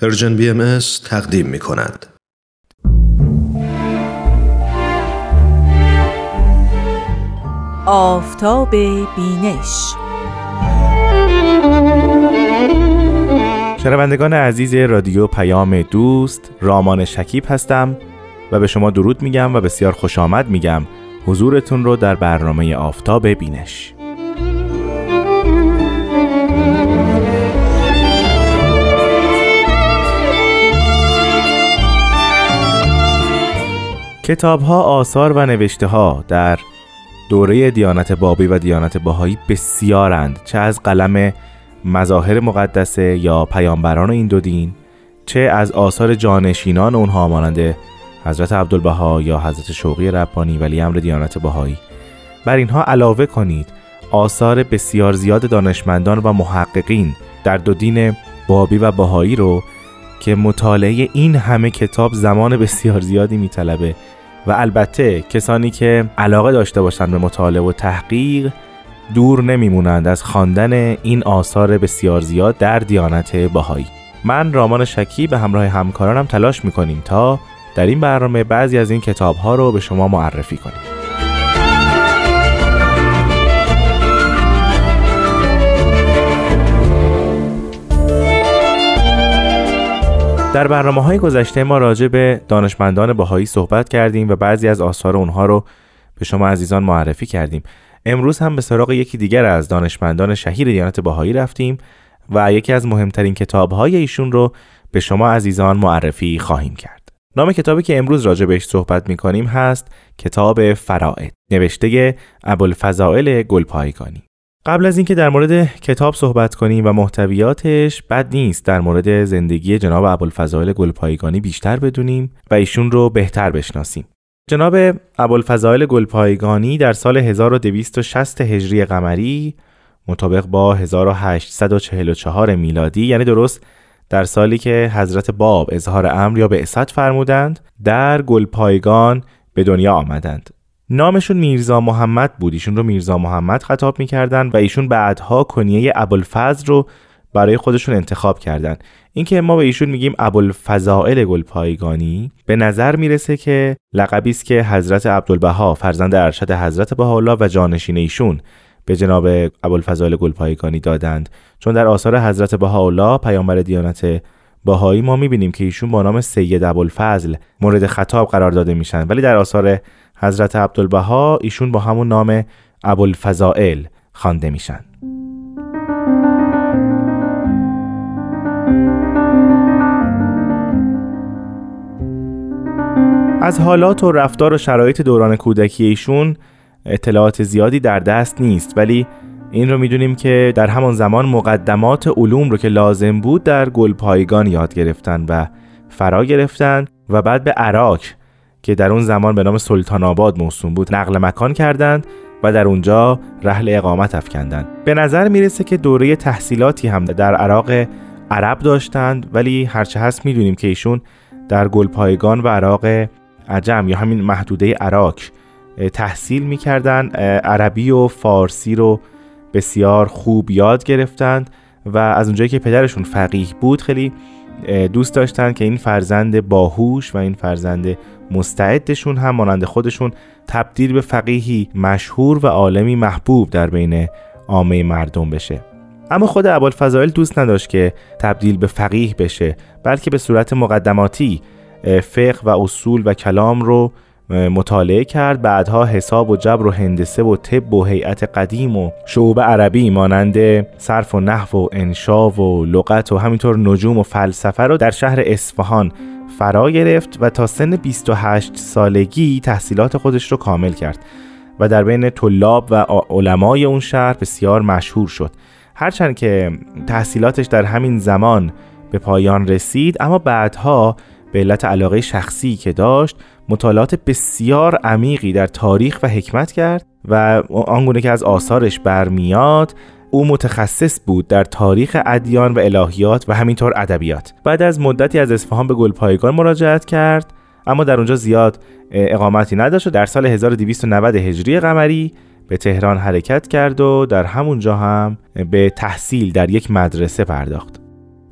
Persian BM تقدیم می کند. آفتاب بینش. شنوندگان عزیز رادیو پیام دوست رامان شکیب هستم و به شما درود میگم و بسیار خوش آمد میگم. حضورتون رو در برنامه آفتاب بینش. کتاب ها آثار و نوشته ها در دوره دیانت بابی و دیانت باهایی بسیارند چه از قلم مظاهر مقدسه یا پیامبران این دو دین چه از آثار جانشینان اونها مانند حضرت عبدالبها یا حضرت شوقی ربانی ولی امر دیانت باهایی بر اینها علاوه کنید آثار بسیار زیاد دانشمندان و محققین در دو دین بابی و باهایی رو که مطالعه این همه کتاب زمان بسیار زیادی میطلبه. و البته کسانی که علاقه داشته باشند به مطالعه و تحقیق دور نمیمونند از خواندن این آثار بسیار زیاد در دیانت باهایی من رامان شکی به همراه همکارانم تلاش می‌کنیم تا در این برنامه بعضی از این کتاب ها رو به شما معرفی کنیم. در برنامه های گذشته ما راجع به دانشمندان باهایی صحبت کردیم و بعضی از آثار اونها رو به شما عزیزان معرفی کردیم. امروز هم به سراغ یکی دیگر از دانشمندان شهیر دیانت باهایی رفتیم و یکی از مهمترین کتاب های ایشون رو به شما عزیزان معرفی خواهیم کرد. نام کتابی که امروز راجع بهش صحبت می کنیم هست کتاب فرائد نوشته ابوالفضائل گلپایگانی. قبل از اینکه در مورد کتاب صحبت کنیم و محتویاتش بد نیست در مورد زندگی جناب ابوالفضائل گلپایگانی بیشتر بدونیم و ایشون رو بهتر بشناسیم. جناب ابوالفضائل گلپایگانی در سال 1260 هجری قمری مطابق با 1844 میلادی یعنی درست در سالی که حضرت باب اظهار امر یا بعثت فرمودند در گلپایگان به دنیا آمدند نامشون میرزا محمد بود. ایشون رو میرزا محمد خطاب می‌کردن و ایشون بعدها کنیه ابوالفضل رو برای خودشون انتخاب کردن. اینکه ما به ایشون میگیم ابوالفضائل گلپایگانی به نظر می‌رسه که لقبی است که حضرت عبدالبها فرزند ارشد حضرت بهاءالله و جانشین ایشون به جناب ابوالفضائل گلپایگانی دادند. چون در آثار حضرت بهاءالله پیامبر دیانت باهایی ما می‌بینیم که ایشون با نام سید ابوالفضل مورد خطاب قرار داده میشن. ولی در آثار حضرت عبدالبها ایشون با همون نام ابوالفضائل خوانده میشن. از حالات و رفتار و شرایط دوران کودکی ایشون اطلاعات زیادی در دست نیست ولی این رو می‌دونیم که در همان زمان مقدمات علوم رو که لازم بود در گلپایگان یاد گرفتن و فرا گرفتن و بعد به عراق که در اون زمان به نام سلطان آباد موسوم بود. نقل مکان کردند و در اونجا رحل اقامت افکندند. به نظر می‌رسه که دوره تحصیلاتی هم در عراق عرب داشتند ولی هرچه هست می‌دونیم که ایشون در گلپایگان و عراق عجم یا همین محدوده عراق تحصیل می‌کردن عربی و فارسی رو بسیار خوب یاد گرفتند و از اونجایی که پدرشون فقیه بود خیلی دوست داشتن که این فرزند باهوش و این فرزند مستعدشون هم مانند خودشون تبدیل به فقیهی مشهور و عالمی محبوب در بین عامه مردم بشه. اما خود ابوالفضائل دوست نداشت که تبدیل به فقیه بشه بلکه به صورت مقدماتی فقه و اصول و کلام رو مطالعه کرد. بعدها حساب و جبر و هندسه و طب و هیئت قدیم و شعوب عربی مانند صرف و نحو و انشا و لغت و همینطور نجوم و فلسفه رو در شهر اصفهان فرا گرفت و تا سن 28 سالگی تحصیلات خودش رو کامل کرد و در بین طلاب و علمای اون شهر بسیار مشهور شد. هرچند که تحصیلاتش در همین زمان به پایان رسید اما بعدها به علت علاقه شخصی که داشت مطالعات بسیار عمیقی در تاریخ و حکمت کرد و آنگونه که از آثارش برمیاد او متخصص بود در تاریخ ادیان و الهیات و همینطور ادبیات. بعد از مدتی از اصفهان به گلپایگان مراجعت کرد اما در اونجا زیاد اقامتی نداشت و در سال 1290 هجری قمری به تهران حرکت کرد و در همونجا هم به تحصیل در یک مدرسه پرداخت.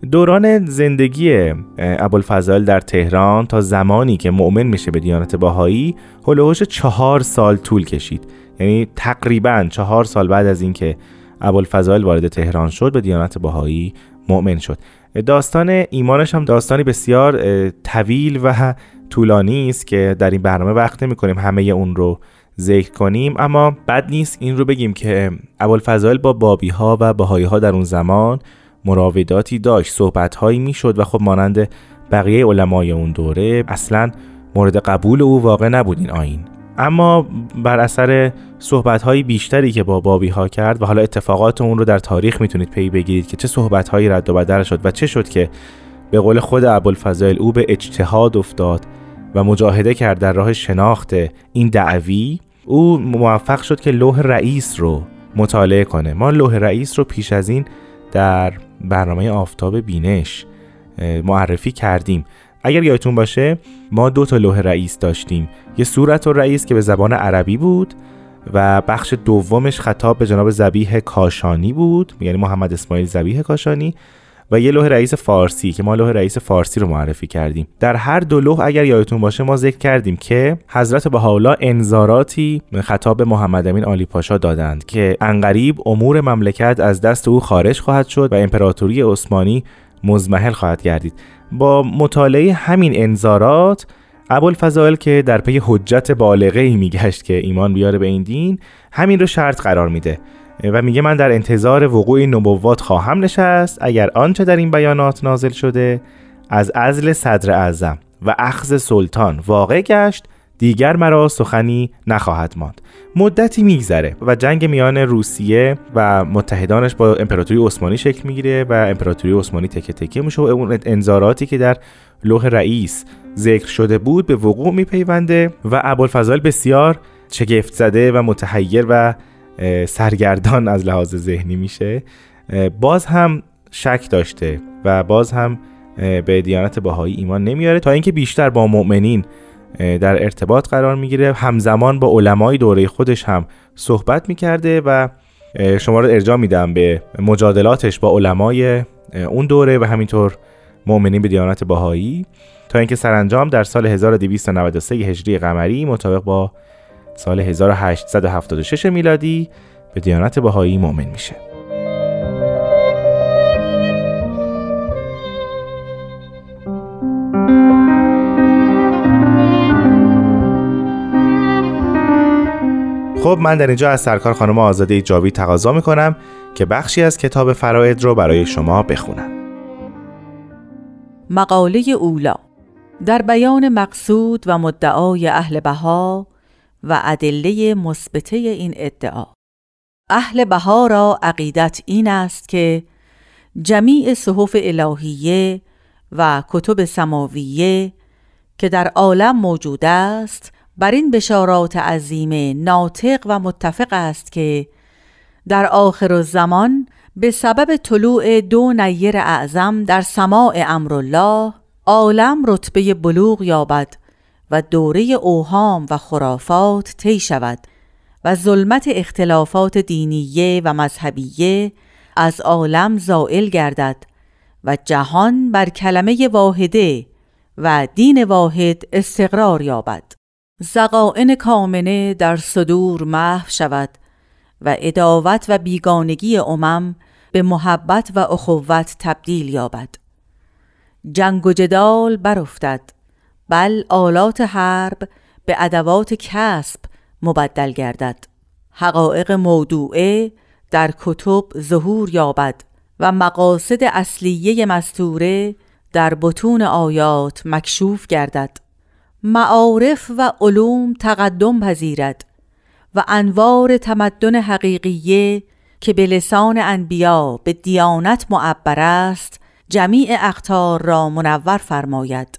دوران زندگی ابوالفضائل در تهران تا زمانی که مؤمن میشه به دیانت باهایی هلوهوش چهار سال طول کشید. یعنی تقریبا چهار سال بعد از اینکه ابوالفضائل وارد تهران شد به دیانت باهایی مؤمن شد. داستان ایمانش هم داستانی بسیار طویل و طولانی است که در این برنامه وقت نمی کنیم همه اون رو ذکر کنیم. اما بد نیست این رو بگیم که ابوالفضائل با بابی ها و باهایی ها در اون زمان مراوداتی داشت صحبت هایی می‌شد و خب مانند بقیه علمای اون دوره اصلا مورد قبول او واقع نبود این آین اما بر اثر صحبت بیشتری که با بابی ها کرد و حالا اتفاقات اون رو در تاریخ می‌تونید پی بگیرید که چه صحبت رد و بدل شد و چه شد که به قول خود ابوالفضائل او به اجتهاد افتاد و مجاهده کرد در راه شناخت این دعوی او موفق شد که لوح رئیس رو مطالعه کنه. ما لوح رئیس رو پیش از این در برنامه آفتاب بینش معرفی کردیم. اگر یادتون باشه ما دو تا لوح رئیس داشتیم. یه صورت و رئیس که به زبان عربی بود و بخش دومش خطاب به جناب زبیه کاشانی بود یعنی محمد اسماعیل زبیه کاشانی. و یه لوح رئیس فارسی که ما لوح رئیس فارسی رو معرفی کردیم. در هر دو لوح اگر یادتون باشه ما ذکر کردیم که حضرت بهاءالله انذاراتی خطاب محمد امین آلی پاشا دادند که انقریب امور مملکت از دست او خارج خواهد شد و امپراتوری عثمانی مزمحل خواهد گردید. با مطالعه همین انذارات ابوالفضائل که در پی حجت بالغه ای میگشت که ایمان بیاره به این دین همین رو شرط قرار میده. و میگه من در انتظار وقوع نبوات خواهم نشست اگر آنچه در این بیانات نازل شده از ازل صدر اعظم و اخذ سلطان واقع گشت دیگر مرا سخنی نخواهد ماند. مدتی میگذره و جنگ میان روسیه و متحدانش با امپراتوری عثمانی شکل می‌گیره و امپراتوری عثمانی تکه تکه میشه و اون انذاراتی که در لوح رئیس ذکر شده بود به وقوع میپیونده و ابوالفضل بسیار شگفت زده و متحیر و سرگردان از لحاظ ذهنی میشه. باز هم شک داشته و باز هم به دیانت باهایی ایمان نمیاره تا اینکه بیشتر با مؤمنین در ارتباط قرار می‌گیره. همزمان با علمای دوره خودش هم صحبت می‌کرده و شما رو ارجاع میدم به مجادلاتش با علمای اون دوره و همینطور مؤمنین به دیانت باهایی تا اینکه سرانجام در سال 1293 هجری قمری مطابق با سال 1876 میلادی به دیانت بهایی مؤمن میشه. خب من در اینجا از سرکار خانم آزاده جاوی تقاضا می‌کنم که بخشی از کتاب فراید رو برای شما بخونم. مقاله اولا. در بیان مقصود و مدعای اهل بها و ادله مثبته این ادعا. اهل بها را عقیدت این است که جمیع صحف الهیه و کتب سماویه که در عالم موجود است بر این بشارات عظیم ناطق و متفق است که در آخر زمان به سبب طلوع دو نیر اعظم در سماع امرالله عالم رتبه بلوغ یابد و دوره اوهام و خرافات طی شود و ظلمت اختلافات دینیه و مذهبیه از عالم زائل گردد و جهان بر کلمه واحده و دین واحد استقرار یابد. زقائن کامنه در صدور محو شود و اداوت و بیگانگی امم به محبت و اخوت تبدیل یابد. جنگ و جدال برافتد. بل آلات حرب به ادوات کسب مبدل گردد. حقایق موضوعه در کتب ظهور یابد و مقاصد اصلیه مستوره در بطون آیات مکشوف گردد. معارف و علوم تقدم پذیرد و انوار تمدن حقیقیه که به لسان انبیا به دیانت معبر است جمیع اختار را منور فرماید.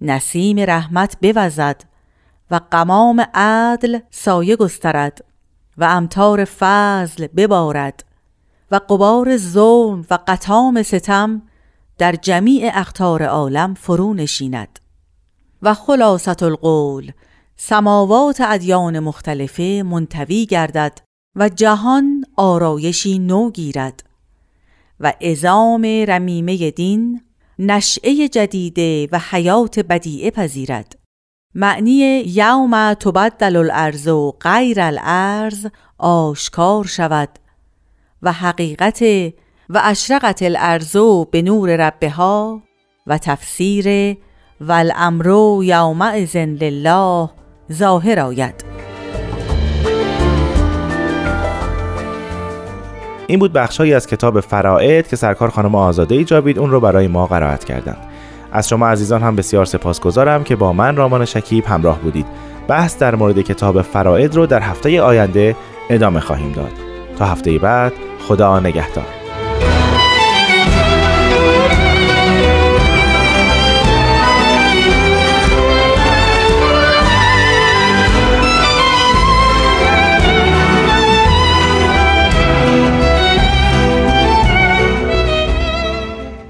نسیم رحمت بوزد و قمام عدل سایه گسترد و امتار فضل ببارد و قبار ظلم و قطام ستم در جمیع اختار عالم فرو نشیند. و خلاصت القول سماوات ادیان مختلفه منتوی گردد و جهان آرایشی نو گیرد و ازام رمیمه دین نشعه جدیده و حیات بدیعه پذیرد. معنی یوم تبدل الارض و غیر الارض آشکار شود و حقیقت و اشرقت الارض به نور ربها و تفسیر و الامر یومئذ لله ظاهر آید. این بود بخشهایی از کتاب فرائد که سرکار خانم آزاده جاوید اون رو برای ما قرائت کردند. از شما عزیزان هم بسیار سپاسگزارم که با من رامان شکیب همراه بودید. بحث در مورد کتاب فرائد رو در هفته آینده ادامه خواهیم داد. تا هفته بعد خدا نگهدار.